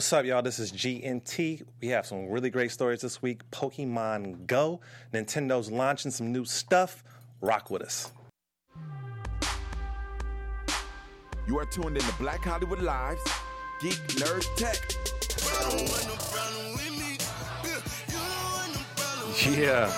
What's up, y'all? This is GNT. We have some really great stories this week. Pokemon Go. Nintendo's launching some new stuff. Rock with us. You are tuned in to Black Hollywood Live's Geek Nerd Tech. Yeah.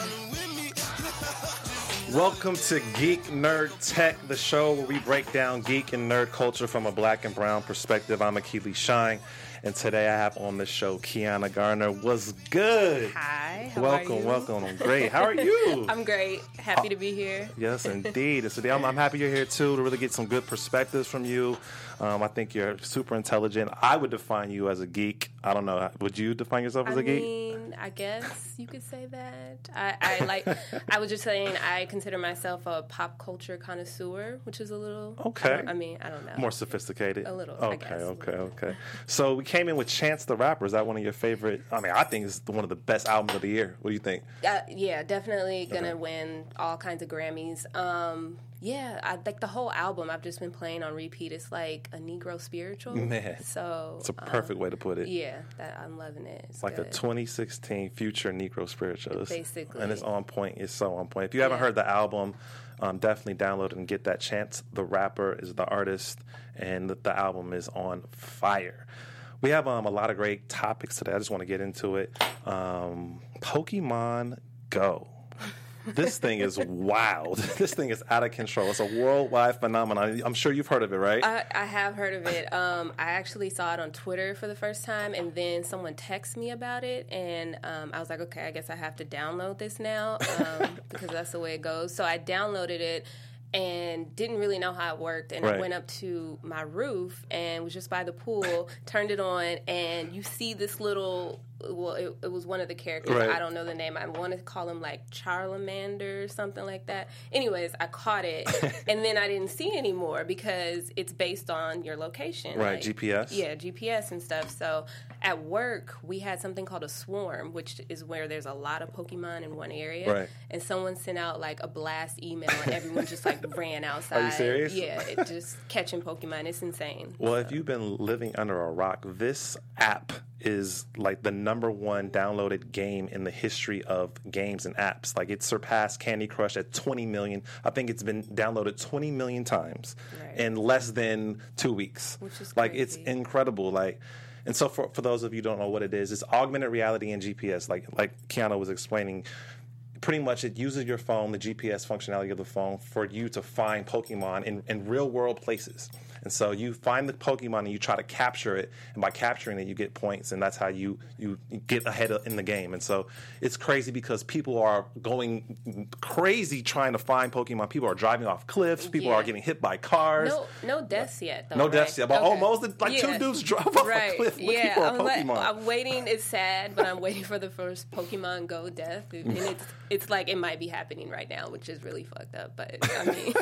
Welcome to Geek Nerd Tech, the show where we break down geek and nerd culture from a black and brown perspective. I'm Akili Shine, and today I have on the show Kiana Garner. Was good. Hi. Welcome, welcome. I'm great. How are you? I'm great. Happy to be here. Yes, indeed. And today I'm, I'm happy you're here too to really get some good perspectives from you. Um, I think you're super intelligent. I would define you as a geek. I don't know. Would you define yourself as I a geek? I mean, I guess you could say that. I, I like. I was just saying. I consider myself a pop culture connoisseur, which is a little. Okay. I, I mean, I don't know. More sophisticated. A little, Okay, guess. okay, okay. So we came in with Chance the Rapper. Is that one of your favorite? I mean, I think it's one of the best albums of the year. What do you think? Uh, yeah, definitely gonna win all kinds of Grammys. Um, yeah, I like the whole album. I've just been playing on repeat. It's like a Negro spiritual. Man, so It's a perfect way to put it. Um, yeah, that I'm loving it. It's Like a 2016 future Negro spiritualist, Basically. And it's on point. It's so on point. If you haven't heard the album, um, definitely download and get that chance. The rapper is the artist, and the, the album is on fire. We have um, a lot of great topics today. I just want to get into it. Um, Pokemon Go. This thing is wild. This thing is out of control. It's a worldwide phenomenon. I'm sure you've heard of it, right? I, I have heard of it. Um, I actually saw it on Twitter for the first time, and then someone texted me about it, and um, I was like, okay, I guess I have to download this now um, because that's the way it goes. So I downloaded it and didn't really know how it worked, and Right. I went up to my roof and was just by the pool, turned it on, and you see this little. Well, it, it was one of the characters. Right. I don't know the name. I want to call him like Charlemander or something like that. Anyways, I caught it, and then I didn't see anymore because it's based on your location. Right, like- GPS? Yeah, GPS and stuff. So at work, we had something called a swarm, which is where there's a lot of Pokemon in one area. Right. And someone sent out like a blast email, and everyone just like ran outside. Are you serious? Yeah, it just catching Pokemon. It's insane. Well, if you've been living under a rock, this app is like the number one downloaded game in the history of games and apps. Like it surpassed Candy Crush at 20 million. I think it's been downloaded 20 million times Right. in less than two weeks. Which is like it's incredible. Like. And so, for, for those of you who don't know what it is, it's augmented reality and GPS. Like like Kiana was explaining, pretty much it uses your phone, the GPS functionality of the phone, for you to find Pokemon in, in real world places. And so you find the Pokemon and you try to capture it, and by capturing it, you get points, and that's how you you get ahead in the game. And so it's crazy because people are going crazy trying to find Pokemon. People are driving off cliffs. People Yeah. are getting hit by cars. No, no deaths yet. Though, No right? deaths yet, but Okay. almost like two dudes drove off right. a cliff looking yeah, for a I'm like- Pokemon. I'm waiting. It's sad, but I'm waiting for the first Pokemon Go death, and it's it's like it might be happening right now, which is really fucked up. But I mean,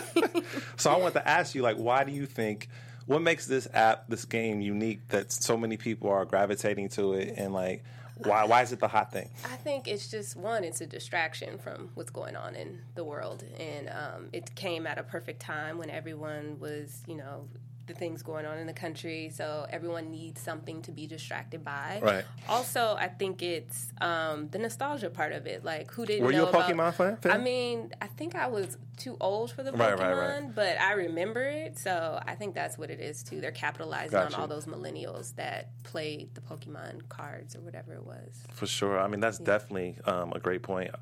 So I want to ask you, like, why do you think? What makes this app, this game, unique that so many people are gravitating to it, and like, why why is it the hot thing? I think it's just one. It's a distraction from what's going on in the world, and um, it came at a perfect time when everyone was, you know. The things going on in the country, so everyone needs something to be distracted by. Right. Also, I think it's um, the nostalgia part of it. Like, who didn't Were you a about- Pokemon fan- fan? I mean, I think I was too old for the Right, Pokemon, right, right. but I remember it, so I think that's what it is too. They're capitalizing Gotcha. on all those millennials that played the Pokemon cards or whatever it was. For sure. I mean, that's definitely um, a great point.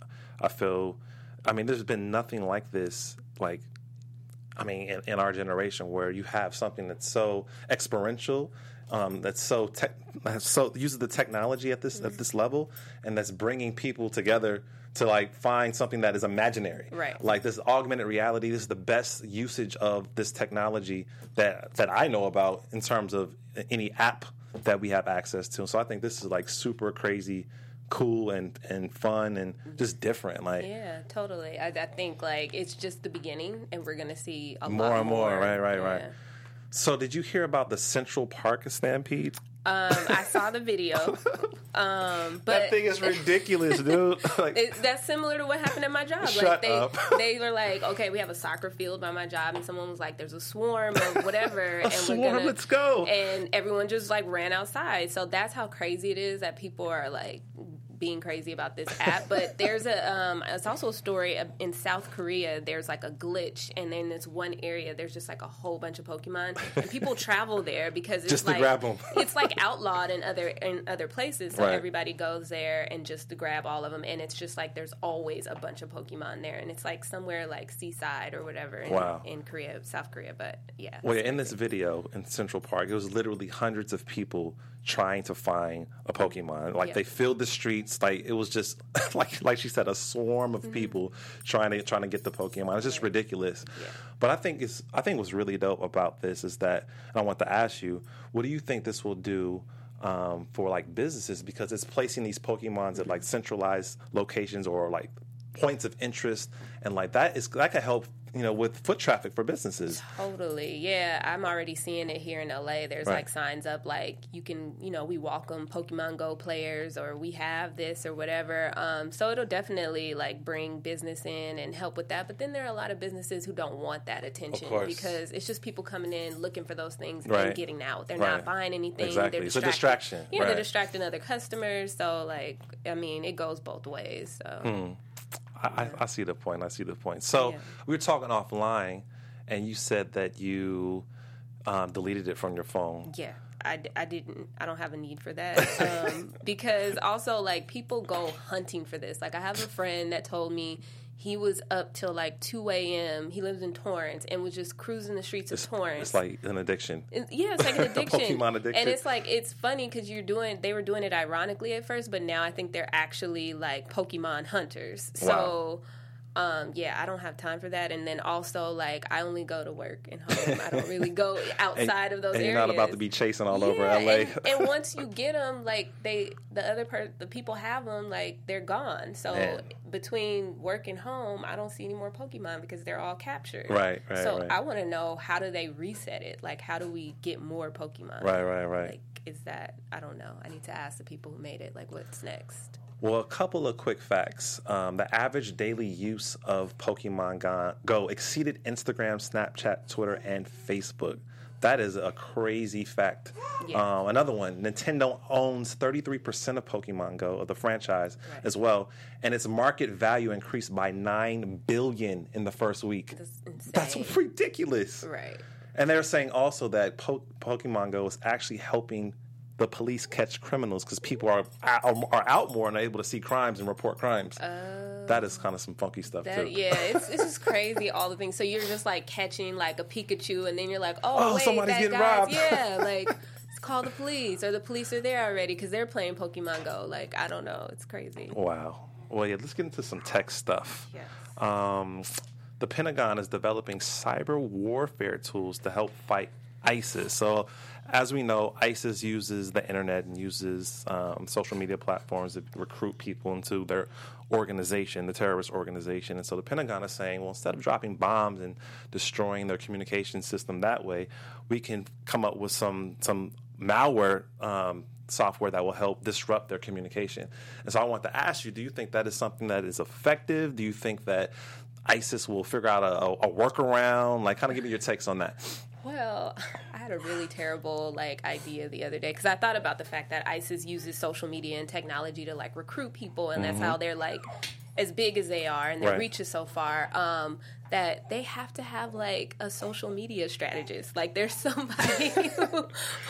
I feel. I mean, there's been nothing like this. Like, I mean, in, in our generation, where you have something that's so experiential. Um, that's so tech, so uses the technology at this at this level, and that's bringing people together to like find something that is imaginary. Right. Like this augmented reality. This is the best usage of this technology that that I know about in terms of any app that we have access to. So I think this is like super crazy, cool and and fun and mm-hmm. just different. Like Yeah, totally. I, I think like it's just the beginning, and we're gonna see a More lot and more, more. right, right, right. Yeah. So, did you hear about the Central Park stampede? Um, I saw the video, um, but That thing is ridiculous, dude. like, it, that's similar to what happened at my job. Shut like they, up. they were like, okay, we have a soccer field by my job, and someone was like, "There's a swarm or whatever," and swarm, we're gonna let's go. And everyone just like ran outside. So that's how crazy it is that people are like being crazy about this app. But there's a, um, it's also a story of, in South Korea. There's like a glitch, and in this one area, there's just like a whole bunch of Pokemon, and people travel there because it's Just to like grab 'em. it's like outlawed in other in other places. So Right. everybody goes there and just to grab all of them, and it's just like there's always a bunch of Pokemon there, and it's like somewhere like Seaside or whatever in, Wow. in Korea, South Korea. But yeah, well, yeah, in this video in Central Park, it was literally hundreds of people trying to find a Pokemon. Like Yeah. they filled the streets. Like it was just like like she said, a swarm Mm-hmm. of people trying to trying to get the Pokemon. It's just ridiculous. But I think it's I think what's really dope about this is that and I want to ask you, what do you think this will do? Um, for like businesses because it's placing these Pokemons at like centralized locations or like points of interest and like that is that could help you know with foot traffic for businesses. Totally. Yeah, I'm already seeing it here in LA. There's Right. like signs up like you can, you know, we welcome Pokemon Go players or we have this or whatever. Um, so it'll definitely like bring business in and help with that. But then there are a lot of businesses who don't want that attention because it's just people coming in looking for those things Right. and getting out. They're Right. not buying anything. Exactly. It's a distraction. Yeah, they're distracting other customers. So like, I mean, it goes both ways. So. Hmm. I, I, I see the point. I see the point. So Yeah. we were talking offline, and you said that you um, deleted it from your phone. Yeah, I didn't. I don't have a need for that um, because also like people go hunting for this. Like I have a friend that told me he was up till like two a.m. He lives in Torrance and was just cruising the streets of Torrance. It's like an addiction. Yeah, it's like an addiction. Pokemon addiction. And it's like it's funny because you're doing. They were doing it ironically at first, but now I think they're actually like Pokemon hunters. So. Um, yeah, I don't have time for that, and then also like I only go to work and home. I don't really go outside of those and you're not about to be chasing all over LA. And, and once you get them, like they, the other part, the people have them, like they're gone. So Man. between work and home, I don't see any more Pokemon because they're all captured. Right, right, So right. I want to know how do they reset it? Like how do we get more Pokemon? right, right, right. Like is that I don't know. I need to ask the people who made it. Like what's next? Well, a couple of quick facts. Um, the average daily use of Pokemon Go, exceeded Instagram, Snapchat, Twitter, and Facebook. That is a crazy fact. Yeah. Um, another one Nintendo owns 33% of Pokemon Go, of the franchise, Right. as well. And its market value increased by 9 billion in the first week. That's. That's ridiculous. right. And they're saying also that po- Pokemon Go is actually helping the police catch criminals because people are, are are out more and are able to see crimes and report crimes. that is kind of some funky stuff too. Oh. Yeah, it's, it's just crazy all the things. So you're just like catching like a Pikachu, and then you're like, oh, Oh, wait, somebody's that getting guy's robbed. yeah, like call the police, or the police are there already because they're playing Pokemon Go. Like I don't know, it's crazy. Wow. Well, yeah. Let's get into some tech stuff. Yes. Um, the Pentagon is developing cyber warfare tools to help fight ISIS. So, as we know, ISIS uses the internet and uses um, social media platforms to recruit people into their organization, the terrorist organization. And so the Pentagon is saying, well, instead of dropping bombs and destroying their communication system that way, we can come up with some some malware. Um, software that will help disrupt their communication. And so I want to ask you, do you think that is something that is effective? Do you think that ISIS will figure out a, a, workaround? Like, kind of give me your takes on that. Well, had a really terrible like idea the other day because I thought about the fact that ISIS uses social media and technology to like recruit people, and that's mm-hmm. how they're like as big as they are and their Right. reach is so far. Um, that they have to have like a social media strategist. Like there's somebody who,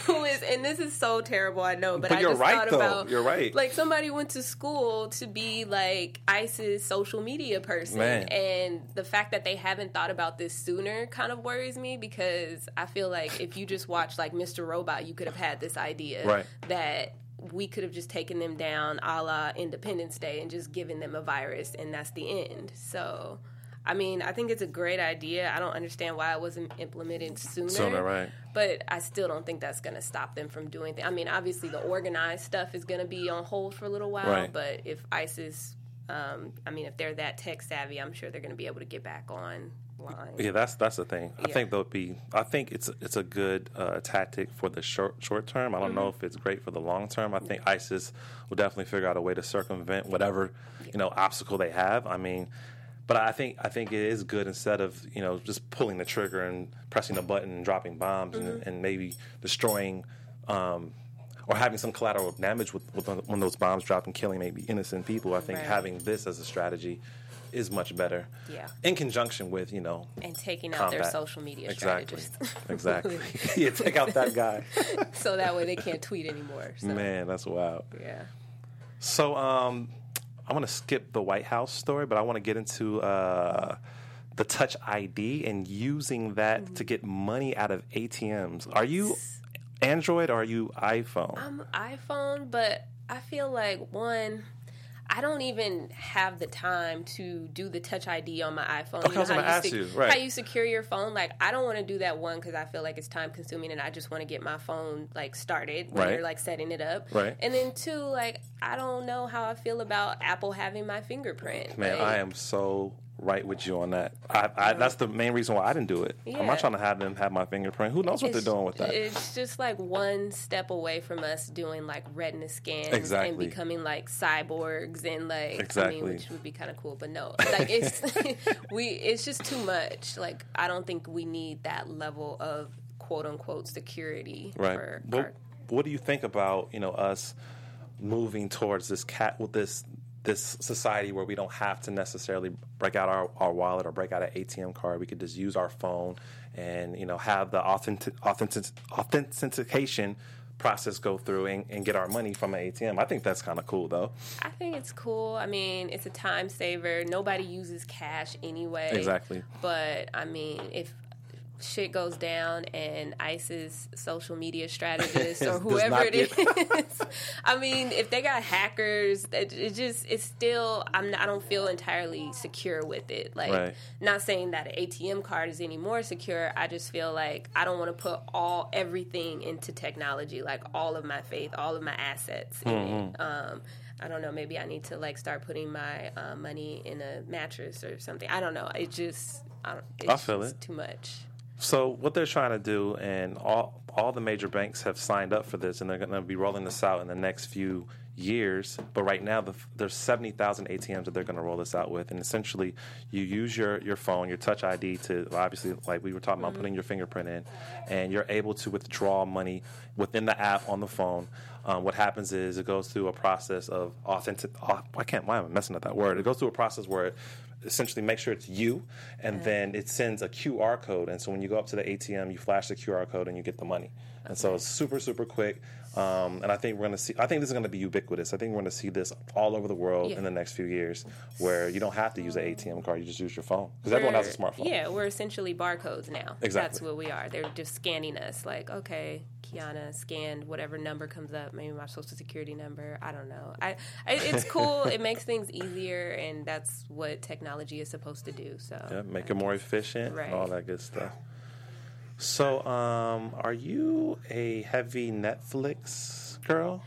who is, and this is so terrible. I know, but, But I you're just right, thought though. about You're right. Like somebody went to school to be like ISIS social media person, Man. and the fact that they haven't thought about this sooner kind of worries me because I feel like if you just watch like Mr. Robot, you could have had this idea Right. that we could have just taken them down a la Independence Day and just given them a virus, and that's the end. So. I mean, I think it's a great idea. I don't understand why it wasn't implemented sooner. Sooner, right. But I still don't think that's going to stop them from doing things. I mean, obviously, the organized stuff is going to be on hold for a little while. Right. But if ISIS, um, I mean, if they're that tech savvy, I'm sure they're going to be able to get back on line. Yeah, that's that's the thing. I think there'll be. I think it's it's a good uh, tactic for the short short term. I don't know Mm-hmm. if it's great for the long term. I think ISIS will definitely figure out a way to circumvent whatever you know obstacle they have. I mean, but I think I think it is good instead of you know just pulling the trigger and pressing the button and dropping bombs and, Mm-hmm. and maybe destroying. Um, or having some collateral damage with, with when those bombs drop and killing maybe innocent people. I think Right. having this as a strategy is much better. Yeah. In conjunction with you know and taking out their social media exactly. strategists. exactly. yeah, take out that guy. so that way they can't tweet anymore. So, Man, that's wild. yeah. So, um, I want to skip the White House story, but I want to get into uh, the Touch ID and using that to get money out of ATMs. Are you Android or are you iPhone? I'm iPhone, but I feel like one. I don't even have the time to do the Touch ID on my iPhone. Okay, I was how gonna ask you, right. How you secure your phone? Like, I don't want to do that one because I feel like it's time consuming, and I just want to get my phone like started when Right. you're like setting it up. Right. And then two, like, I don't know how I feel about Apple having my fingerprint. Man, Like, I am so right with you on that. I, I, that's the main reason why I didn't do it. I'm not trying to have them have my fingerprint. Who knows what they're doing with that? It's just like one step away from us doing like retina scans Exactly. and becoming like cyborgs and like I mean, which would be kind of cool, but no, like it's we it's just too much. Like I don't think we need that level of quote unquote security Right. our, what do you think about you know us moving towards this cat with this this society where we don't have to necessarily break out our, our wallet or break out an ATM card. We could just use our phone and you know have the authentic, authentic authentication process go through and, and get our money from an ATM. I think that's kind of cool though. I think it's cool. I mean, it's a time saver. Nobody uses cash anyway. Exactly. But I mean, if shit goes down and ISIS social media strategist or whoever not it is, I mean, if they got hackers, it, it just it's still I'm I don't feel entirely secure with it. Like, Right. not saying that an ATM card is any more secure. I just feel like I don't want to put all everything into technology, like all of my faith, all of my assets Mm-hmm. it. Um, I don't know. Maybe I need to like start putting my uh, money in a mattress or something. I don't know. It just I, don't, it's I feel just it. too much. So what they're trying to do, and all all the major banks have signed up for this, and they're going to be rolling this out in the next few years. But right now, the, there's seventy thousand ATMs that they're going to roll this out with, and essentially, you use your your phone, your Touch ID to obviously, like we were talking about, putting your fingerprint in, and you're able to withdraw money within the app on the phone. Um, what happens is it goes through a process of authentic. Oh, I can't. Why am I messing up that word? It goes through a process where it essentially make sure it's you, and then it sends a QR code. And so when you go up to the ATM, you flash the QR code and you get the money. And so it's super super quick. Um, and I think we're going to see. I think this is going to be ubiquitous. I think we're going to see this all over the world Yeah. in the next few years, where you don't have to use an ATM card. You just use your phone because everyone has a smartphone. Yeah, we're essentially barcodes now. Exactly. That's what we are. They're just scanning us. Like, okay, Kiana scanned whatever number comes up, maybe my social security number. I don't know. I, I it's cool. it makes things easier, and that's what technology is supposed to do. So Yeah, make it more efficient Right. and all that good stuff. So, um, are you a heavy Netflix girl?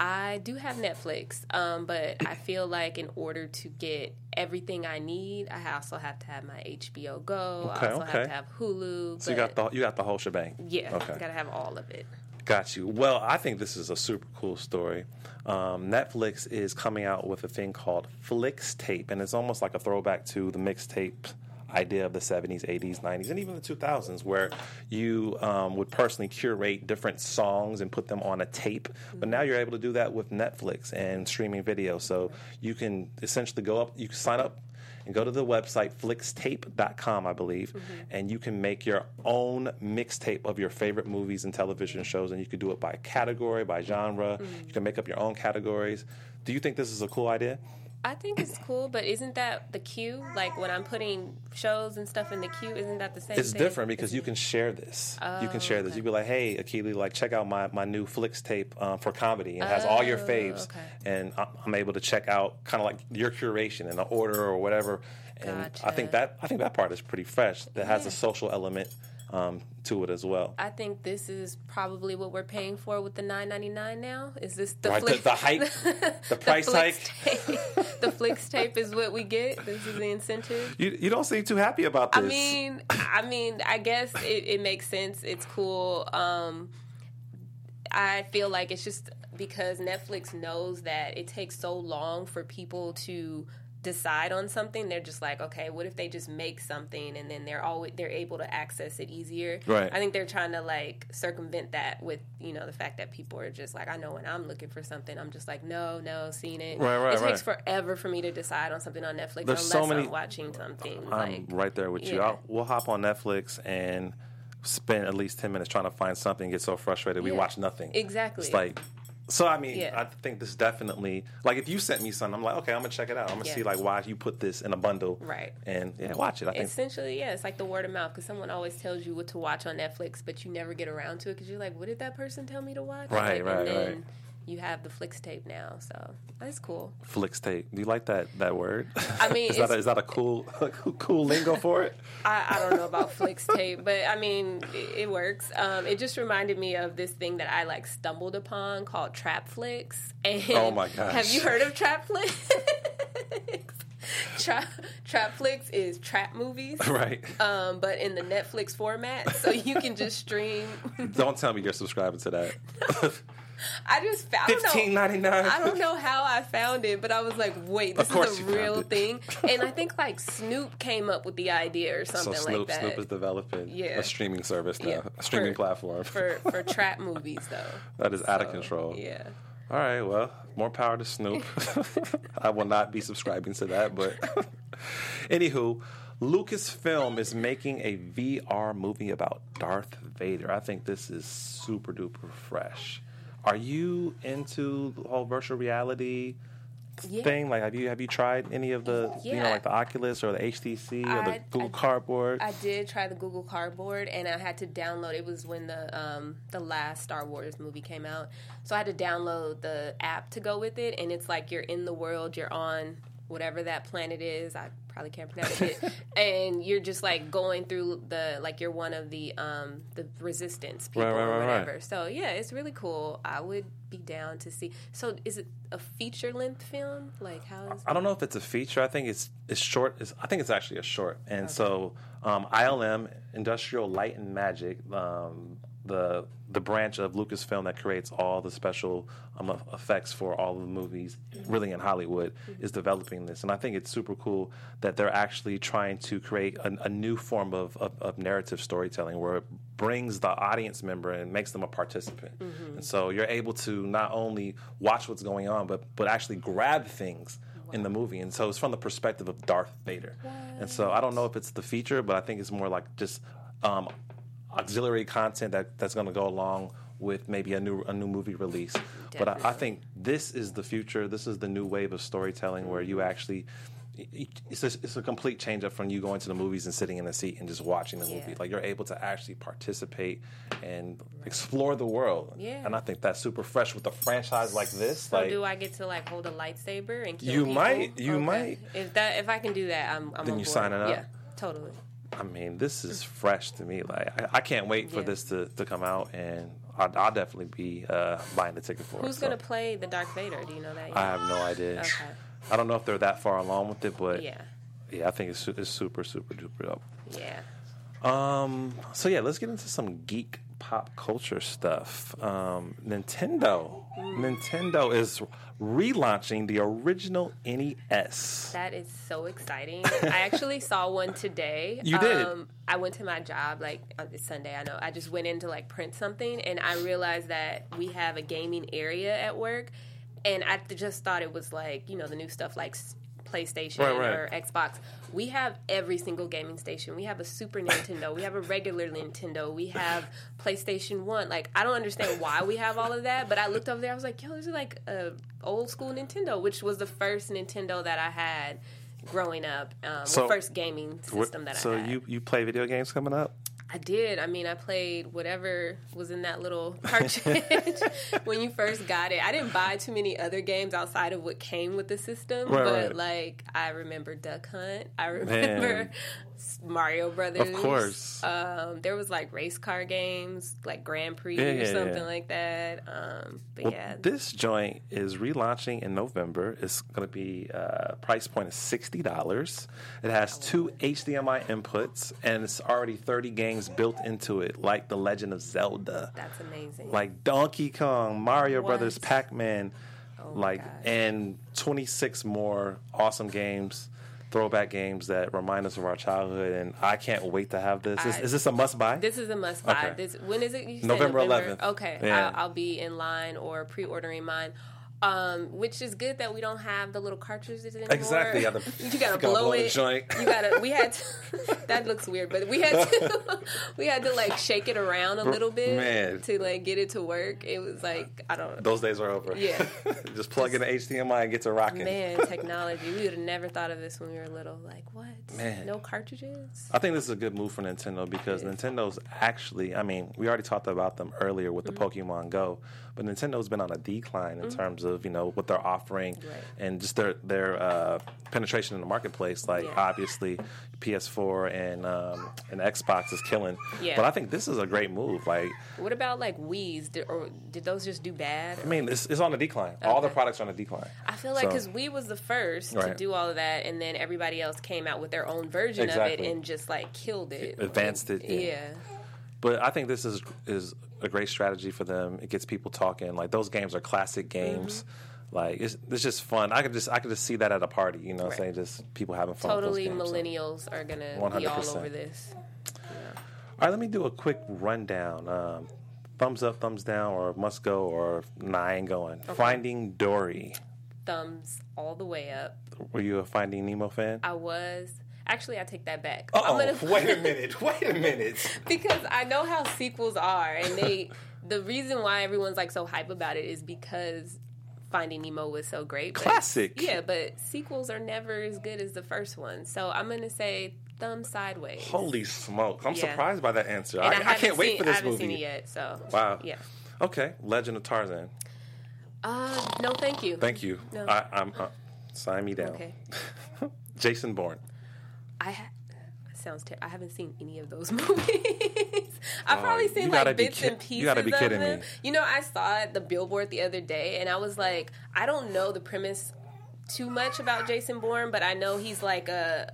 I do have Netflix, um, but I feel like in order to get everything I need, I also have to have my HBO Go. Okay, I also okay. have to have Hulu. So you got the you got the whole shebang. yeah, Okay. gotta have all of it. Got you. Well, I think this is a super cool story. Um, Netflix is coming out with a thing called Flix Tape, and it's almost like a throwback to the mixtape idea of the 70s, 80s, 90s, and even the 2000s, where you um, would personally curate different songs and put them on a tape. But now you're able to do that with Netflix and streaming video. So you can essentially go up, you can sign up and go to the website flixtape.com, I believe, and you can make your own mixtape of your favorite movies and television shows, and you can do it by category, by genre. You can make up your own categories. Do you think this is a cool idea? I think it's cool, but isn't that the queue? Like when I'm putting shows and stuff in the queue, isn't that the same? Thing? It's thing? different because you can share this. you can share this. You'd be like, "Hey, Akili, like check out my, my new Flix tape um, for comedy. It has all your Oh, faves, okay. and I'm able to check out kind of like your curation in the order or whatever." And I think that I think that part is pretty fresh. That has a social element um, to it as well. I think this is probably what we're paying for with the nine ninety nine now. Is this the Right, the- Flix- the hike? The price Flix tape. the Flix tape is what we get. This is the incentive. You you don't seem too happy about this. I mean, I mean, I guess it, it makes sense. It's cool. Um, I feel like it's just because Netflix knows that it takes so long for people to decide on something. They're just like, okay, what if they just make something and then they're always they're able to access it easier. Right. I think they're trying to like circumvent that with you know the fact that people are just like, I know when I'm looking for something, I'm just like, no, no, seen it. Right, right, It takes forever for me to decide on something on Netflix There's unless so many- I'm watching something. I'm like, right there with you. yeah. I'll, we'll hop on Netflix and spend at least ten minutes trying to find something. Get so frustrated we Yeah. watch nothing. Exactly. It's like. So I mean, Yeah. I think this definitely like if you sent me something, I'm like, okay, I'm gonna check it out. I'm gonna Yeah. see like why you put this in a bundle, Right. And yeah, watch it. I think Essentially, yeah, it's like the word of mouth because someone always tells you what to watch on Netflix, but you never get around to it because you're like, what did that person tell me to watch? Right, Like, right, and then right. You have the Flix tape now, so that's cool. Flix tape. Do you like that that word? I mean, is that a, is that a cool a cool- lingo for it? I, I don't know about Flix tape, but I mean, it, it works. Um, it just reminded me of this thing that I like stumbled upon called Trap Flix. And Oh my gosh. Have you heard of Trap Flix? Trap, Trap Flix is trap movies. right. um, but in the Netflix format, so you can just stream. Don't tell me you're subscribing to that. I just found Fifteen ninety nine. I don't know how I found it, but I was like, wait, this is a real thing. And I think like Snoop came up with the idea or So something Snoop like that. Snoop is developing Yeah. a streaming service now, Yeah. a streaming For- platform. for for trap movies though. that is out of control. Yeah. All right, well, more power to Snoop. I will not be subscribing to that, but anywho, Lucasfilm is making a VR movie about Darth Vader. I think this is super duper fresh. Are you into the whole virtual reality Yeah. thing? Like, have you have you tried any of the you know like the Oculus or the HTC or the Google I- Cardboard? I did try the Google Cardboard, and I had to download. It was when the um, the last Star Wars movie came out, so I had to download the app to go with it. And it's like you're in the world, you're on whatever that planet is. I probably can't pronounce it, and you're just like going through the like you're one of the um, the resistance people Right, right, or right, right. whatever. So yeah, it's really cool. I would be down to see. So is it a feature length film? Like how is? I don't know if it's a feature. I think it's it's short. It's, I think it's actually a short. And so um, ILM, Industrial Light and Magic, um, the the branch of Lucasfilm that creates all the special um, effects for all of the movies, really in Hollywood, is developing this. And I think it's super cool that they're actually trying to create a, a new form of, of, of narrative storytelling where it brings the audience member and makes them a participant. And so you're able to not only watch what's going on, but but actually grab things in the movie. And so it's from the perspective of Darth Vader. And so I don't know if it's the feature, but I think it's more like just um, auxiliary content that, that's going to go along with maybe a new a new movie release. But I, I think this is the future. This is the new wave of storytelling where you actually. It's a, it's a complete change up from you going to the movies and sitting in a seat and just watching the movie. Like you're able to actually participate and explore the world. Yeah. And I think that's super fresh with a franchise like this. So like do I get to like hold a lightsaber and kill You people? might, you might. If that if I can do that, I'm. I'm Then you board. signing up? Yeah, totally. I mean, this is fresh to me. Like, I, I can't wait for Yeah. this to, to come out, and I'll, I'll definitely be uh, buying the ticket for it. Who's so. gonna play the Darth Vader? Do you know that? Yet? I have no idea. Okay. I don't know if they're that far along with it, but yeah, yeah, I think it's, it's super, super duper dope. yeah. Um, so yeah, let's get into some geek pop culture stuff. Um, Nintendo. Nintendo is relaunching the original NES. That is so exciting. I actually saw one today. You did? Um, I went to my job like on this Sunday. I know. I just went in to like print something, and I realized that we have a gaming area at work, and I just thought it was like you know the new stuff like PlayStation Right, right. or Xbox. We have every single gaming station. We have a Super Nintendo. We have a regular Nintendo. We have PlayStation One. Like I don't understand why we have all of that, but I looked over there. I was like, yo, this is like a old school Nintendo, which was the first Nintendo that I had growing up. Um, So- the first gaming What- system that so I had. you you play video games coming up? I did. I mean, I played whatever was in that little cartridge when you first got it. I didn't buy too many other games outside of what came with the system, Right, but right. like I remember Duck Hunt. I remember Man. Mario Brothers. Of course. Um, there was like race car games, like Grand Prix Yeah, or something yeah. like that. Um, but Well, yeah, this joint is relaunching in November. It's going to be uh, price point is sixty dollars. It has two HDMI inputs, and it's already thirty games built into it, like The Legend of Zelda, that's amazing. like Donkey Kong, Mario What? Brothers, Pac Man, Oh like and twenty six more awesome games. Throwback games that remind us of our childhood, and I can't wait to have this. Is, I- is this a must buy? This is a must buy. Okay. This when is it? You said November 11th. Okay, Yeah. I'll, I'll be in line or pre-ordering mine. Um, which is good that we don't have the little cartridges anymore. Exactly, you gotta- you gotta blow, blow the it. joint. You gotta. We had. To, that looks weird, but we had to. we had to like shake it around a little bit Man. to like get it to work. It was like I don't know. Those days are over. Yeah. Just plug in the HDMI and get to rocking. Man, technology. We would have never thought of this when we were little. Like what? Man. no cartridges. I think this is a good move for Nintendo because Nintendo's actually, I mean, we already talked about them earlier with the Mm-hmm. Pokemon Go, but Nintendo's been on a decline in terms of, you know, what they're offering Right. and just their their uh, penetration in the marketplace. Like, Yeah. obviously, PS4 and um, and Xbox is killing. Yeah. But I think this is a great move. Like, What about like Wii's? Did, or did those just do bad? I mean, it's, it's on a decline. All the products are on a decline. I feel like So- because Wii was the first to do all of that, and then everybody else came out with their own version of it and just like killed it, Advanced it, yeah. Yeah, But I think this is is a great strategy for them. It gets people talking. Like those games are classic games. Mm-hmm. Like it's, it's just fun. I could just I could just see that at a party. You know, I'm Right. saying just people having fun. totally games, so. millennials are gonna be all 100%. over this. All right, let me do a quick rundown. Um, thumbs up, thumbs down, or must go, or nah, I ain't going. Finding Dory. Thumbs all the way up. Were you a Finding Nemo fan? I was actually. I take that back. Oh, gonna- wait a minute. Wait a minute. because I know how sequels are, and they. the reason why everyone's like so hype about it is because Finding Nemo was so great. but- Classic. Yeah, but sequels are never as good as the first one. So I'm gonna say thumb sideways. Holy smoke! I'm Yeah. surprised by that answer. I, I haven't can't wait seen- for this I haven't movie. seen it yet, so Wow. Yeah. Okay, Legend of Tarzan. Uh, no, thank you. Thank you. No. I, I'm uh, sign me down. Okay. Jason Bourne. I ha- sounds terrible. I haven't seen any of those movies. I've oh, probably seen like bits kid- and pieces you gotta be of kidding them. me. You know, I saw it the billboard the other day, and I was like, I don't know the premise too much about Jason Bourne, but I know he's like a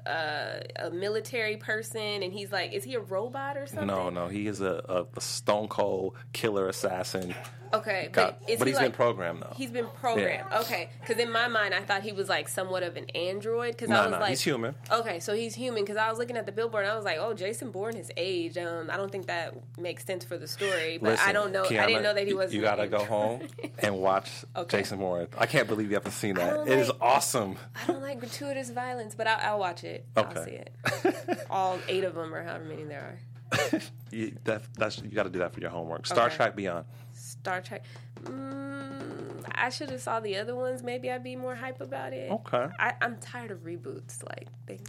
a, a military person, and he's like, is he a robot or something? No, no, he is a, a, a stone cold killer assassin. Okay, Got- but but he he's been programmed though. He's been programmed. Okay, because in my mind, I thought he was like somewhat of an android. Because I was no, like, he's human. Okay, so he's human. Because I was looking at the billboard, and I was like, oh, Jason Bourne, his age. Um, I don't think that makes sense for the story. But I don't know. I didn't know that he was. You gotta go home and watch Okay. Jason Bourne. I can't believe you haven't seen that. don't It is like- awesome. I don't like gratuitous violence, but I'll, I'll watch it. I'll see it. All eight of them, or however many there are. You, that, that's you got to do that for your homework. Star Okay. Trek Beyond. Star Trek. Mm, I should have saw the other ones. Maybe I'd be more hype about it. Okay. I, I'm tired of reboots. Like they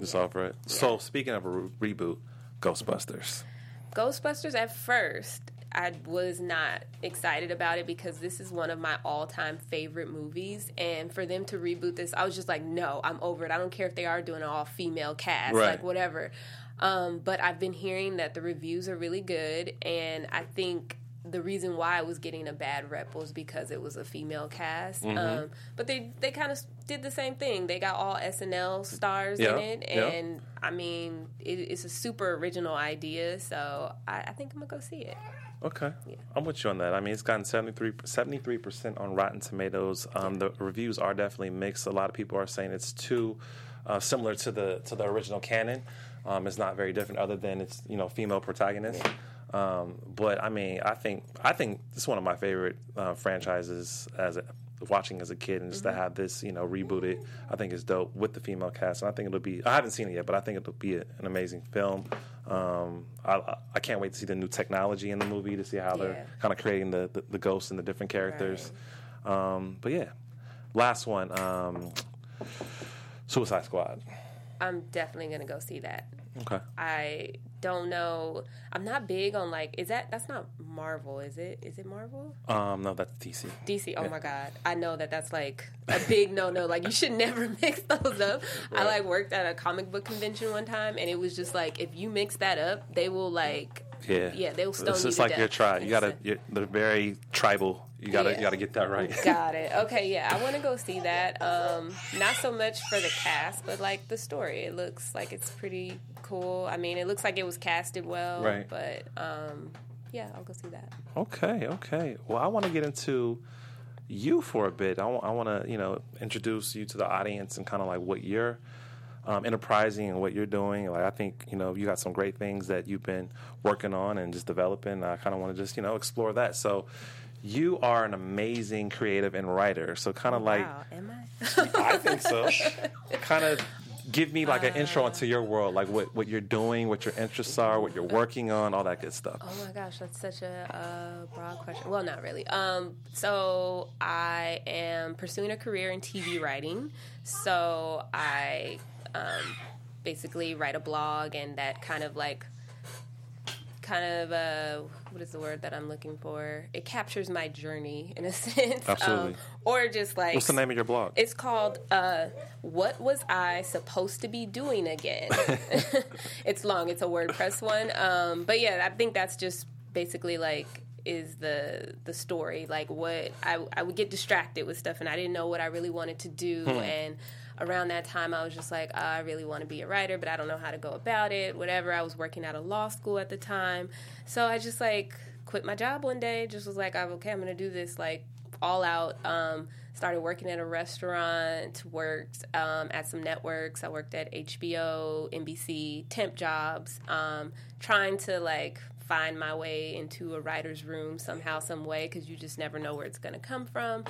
Just offer it. So speaking of a re- reboot, Ghostbusters. Ghostbusters at first I was not excited about it because this is one of my all-time favorite movies. And for them to reboot this I was just like no I'm over it. I don't care if they are doing an all-female cast Right. like whatever. Um, but I've been hearing that the reviews are really good. And I think the reason why it was getting a bad rep was because it was a female cast. Mm-hmm. Um, but they they kind of did the same thing. They got all SNL stars Yeah, in it, yeah. and I mean, it, it's a super original idea. So I, I think I'm gonna go see it. Okay, yeah. I'm with you on that. I mean, it's gotten 73 percent on Rotten Tomatoes. Um, the reviews are definitely mixed. A lot of people are saying it's too uh, similar to the to the original canon. Um, it's not very different, other than it's you know female protagonist. Um, but I mean, I think I think this is one of my favorite uh, franchises as a, watching as a kid, and just to have this you know rebooted, I think is dope with the female cast. And I think it'll be. I haven't seen it yet, but I think it'll be a, an amazing film. Um, I, I- can't wait to see the new technology in the movie to see how Yeah. they're kind of creating the, the, the ghosts and the different characters. Um, but yeah, last one, um, Suicide Squad. I'm definitely gonna go see that. Okay. I don't know. I'm not big on like. Is that that's not Marvel? Is it? Is it Marvel? Um, no, that's DC. DC. Oh my god, I know that that's like a big no no. Like you should never mix those up. I like worked at a comic book convention one time, and it was just like if you mix that up, they will like. Yeah, Yeah, they'll stone It's you just to like your death. tribe. You gotta. You're, they're very tribal. You gotta. Yeah. You gotta get that right. Got it. Okay, yeah, I want to go see that. Um, not so much for the cast, but like the story. It looks like it's pretty cool. I mean, it looks like it was casted well. Right. But um, yeah, I'll go see that. Okay, okay. Well, I want to get into you for a bit. I want to, you know, introduce you to the audience and kind of like what you're um, enterprising and what you're doing. Like, I think, you know, you got some great things that you've been working on and just developing. I kind of want to just, you know, explore that. So, you are an amazing creative and writer. So, kind of like, wow, am I? I think so. kind of give me like an intro into your world, like what, what you're doing, what your interests are, what you're working on, all that good stuff. Oh my gosh, that's such a uh, broad question. Well, not really. Um, so I am pursuing a career in TV writing. So I um, basically write a blog, and that kind of like, kind of uh, what is the word that I'm looking for? It captures my journey in a sense. Absolutely. Um, or just like What's the name of your blog? it's called uh, "What Was I Supposed to Be Doing Again?" it's long. It's a WordPress one, um, but yeah, I think that's just basically like is the the story. Like what I I would get distracted with stuff, and I didn't know what I really wanted to do, and around that time I was just like "Ah, I really want to be a writer, but I don't know how to go about it. Whatever. I was working at a law school at the time, so I just like quit my job one day. Just was like, I'm okay. I'm gonna do this like all out. Um, started working at a restaurant, worked um, at some networks. I worked at HBO, NBC, temp jobs, um, trying to like find my way into a writer's room somehow, some way, because you just never know where it's going to come from.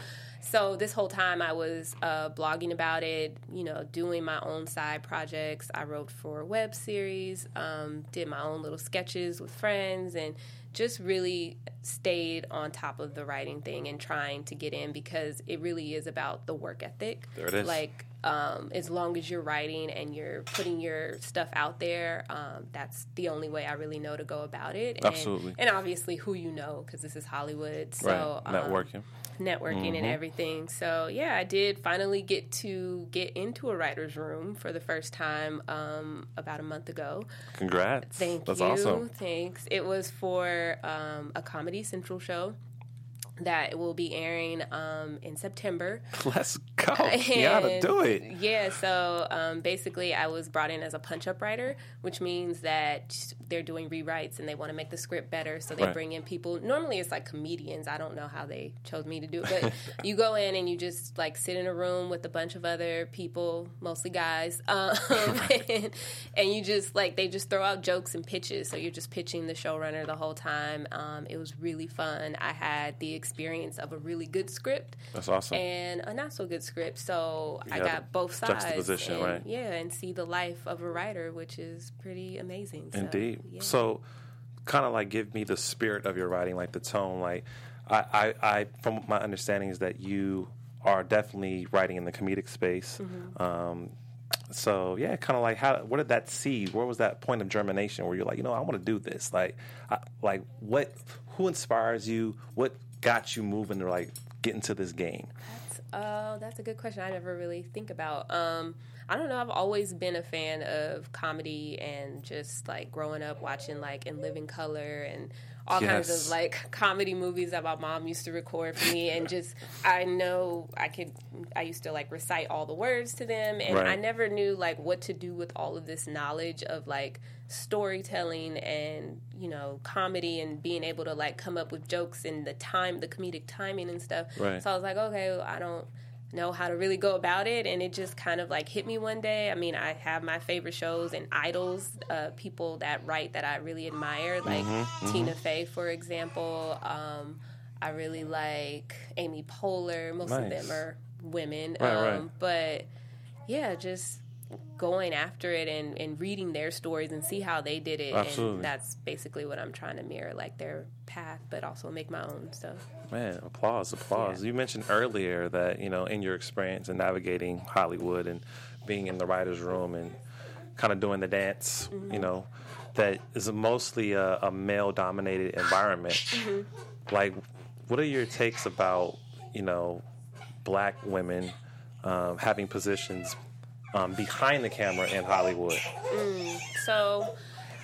So this whole time I was uh, blogging about it, you know, doing my own side projects. I wrote for a web series, um, did my own little sketches with friends, and just really stayed on top of the writing thing and trying to get in because it really is about the work ethic. There it is. Like, um, as long as you're writing and you're putting your stuff out there, um, that's the only way I really know to go about it. And, Absolutely. And obviously, who you know, because this is Hollywood. So, right. um, Networking. networking and everything. So yeah, I did finally get to get into a writer's room for the first time um, about a month ago. Congrats. Thank That's you. awesome. Thanks. It was for um, a Comedy Central show that will be airing um, in September. Let's go. You gotta do it. Yeah, so um, basically, I was brought in as a punch up writer, which means that they're doing rewrites and they want to make the script better. So they Right. bring in people. Normally, it's like comedians. I don't know how they chose me to do it, but you go in and you just like sit in a room with a bunch of other people, mostly guys, um, and, and you just like they just throw out jokes and pitches. So you're just pitching the showrunner the whole time. Um, it was really fun. I had the experience of a really good script That's awesome. and a not so good script. So I got both sides. juxtaposition, and, right. Yeah, and see the life of a writer, which is pretty amazing. So, Indeed. yeah. So, kind of like give me the spirit of your writing, like the tone. Like, I, I, I from my understanding is that you are definitely writing in the comedic space. Mm-hmm. Um, so yeah, kind of like how what did that seed? Where was that point of germination where you're like, you know, I want to do this? Like, I, like what? Who inspires you? What got you moving to like get into this game? Uh, that's a good question. I never really think about. Um, I don't know. I've always been a fan of comedy and just like growing up watching like In Living Color and all kinds of like comedy movies that my mom used to record for me. And just I know I could. I used to like recite all the words to them, and Right. I never knew like what to do with all of this knowledge of like storytelling and you know comedy and being able to like come up with jokes and the time the comedic timing and stuff Right. so i was like okay well, i don't know how to really go about it and it just kind of like hit me one day. I mean i have my favorite shows and idols uh, people that write that i really admire like Mm-hmm, tina fey for example. Um, i really like amy poehler. Most of them are women. Right, um, right. but yeah just going after it and, and reading their stories and see how they did it Absolutely. and that's basically what i'm trying to mirror like their path but also make my own so Man, applause, applause. You mentioned earlier that, you know, in your experience in navigating Hollywood and being in the writer's room and kind of doing the dance, you know, that is mostly a, a male dominated environment. Mm-hmm. Like, what are your takes about you know black women um, having positions um, behind the camera in Hollywood? So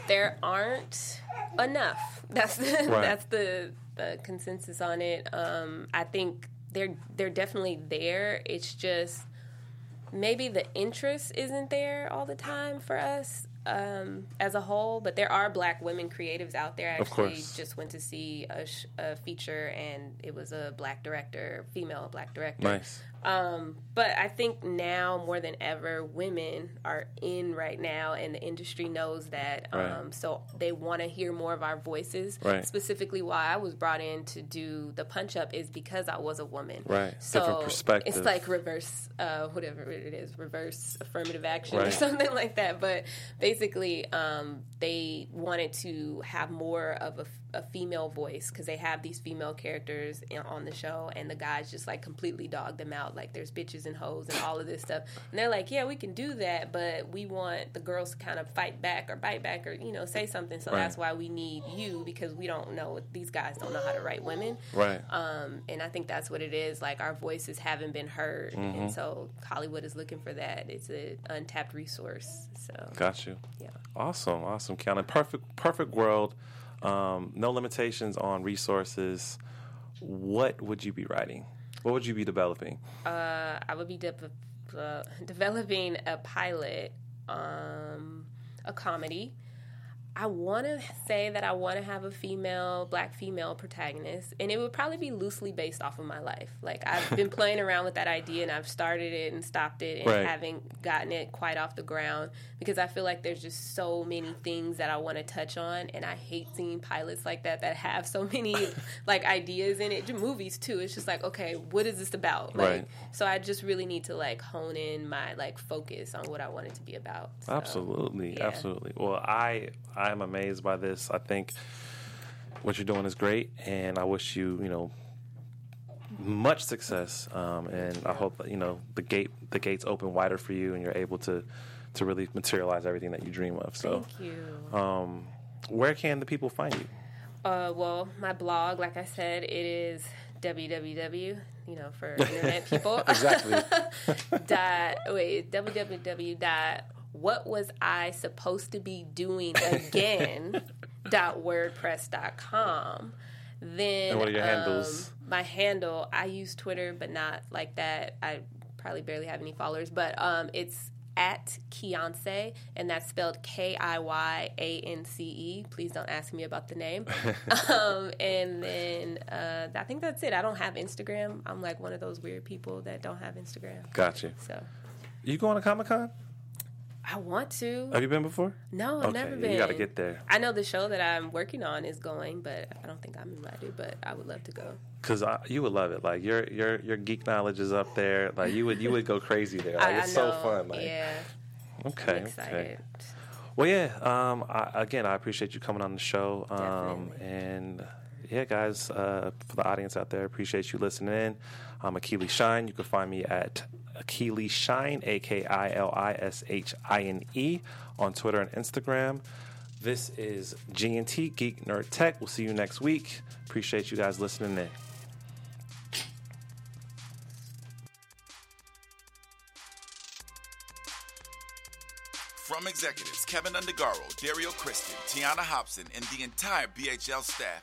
there aren't enough. That's the, that's the, the consensus on it. Um, I think they're they're definitely there. It's just maybe the interest isn't there all the time for us um, as a whole. But there are black women creatives out there. I actually just went to see a, sh- a feature, and it was a black director, female black director. Nice. Um, but I think now more than ever, women are in right now, and the industry knows that. Right. Um, so they want to hear more of our voices. Right. Specifically, why I was brought in to do the punch up is because I was a woman. Right. So Different perspective. It's like reverse, uh, whatever it is, reverse affirmative action or something like that. But basically, um, they wanted to have more of a, a female voice because they have these female characters in, on the show, and the guys just like completely dog them out. Like there's bitches and hoes and all of this stuff, and they're like, yeah, we can do that, but we want the girls to kind of fight back or bite back or you know say something. So Right. that's why we need you because we don't know these guys don't know how to write women. Right. Um, and I think that's what it is. Like our voices haven't been heard, Mm-hmm. and so Hollywood is looking for that. It's an untapped resource. So Got you. yeah. Awesome, awesome, Callan. Perfect, perfect world. Um, no limitations on resources. What would you be writing? What would you be developing? Uh, I would be de- uh, developing a pilot, um, a comedy. I want to say that I want to have a female, black female protagonist, and it would probably be loosely based off of my life. Like I've been playing around with that idea, and I've started it and stopped it, and Right. haven't gotten it quite off the ground because I feel like there's just so many things that I want to touch on, and I hate seeing pilots like that that have so many like ideas in it. Movies too. It's just like, okay, what is this about? Like, Right. So I just really need to like hone in my like focus on what I want it to be about. So, Absolutely, yeah. absolutely. Well, I I am amazed by this. I think what you're doing is great, and I wish you you know much success. Um, and I hope that you know the gate the gates open wider for you, and you're able to to really materialize everything that you dream of. So, Thank you. um, where can the people find you? Uh, well, my blog, like I said, it is www. You know, for internet people. Exactly. dot wait www dot what was I supposed to be doing again dot wordpress dot com. Then And what are your um, handles? My handle I use Twitter, but not like that. I probably barely have any followers, but um, it's at Kiyance, and that's spelled K I Y A N C E. Please don't ask me about the name. um, and then uh, I think that's it. I don't have Instagram. I'm like one of those weird people that don't have Instagram. Gotcha. So You going to Comic Con? I want to. Have you been before? No, I've okay, never been. you got to get there I know the show that I'm working on is going, but I don't think I'm invited. But I would love to go. because you would love it. Like your your your geek knowledge is up there. Like you would you would go crazy there. Like I, it's I so fun. Like yeah, okay, I'm okay. Well, yeah. Um, I, again, I appreciate you coming on the show. Um, Definitely. and yeah, guys, uh, for the audience out there, appreciate you listening in. I'm Akili Shine. You can find me at Akili Shine, A K I L I S H I N E, on Twitter and Instagram. This is G&T Geek Nerd Tech. We'll see you next week. Appreciate you guys listening in. From executives Kevin Undergaro, Dario Kristen, Tiana Hobson, and the entire BHL staff,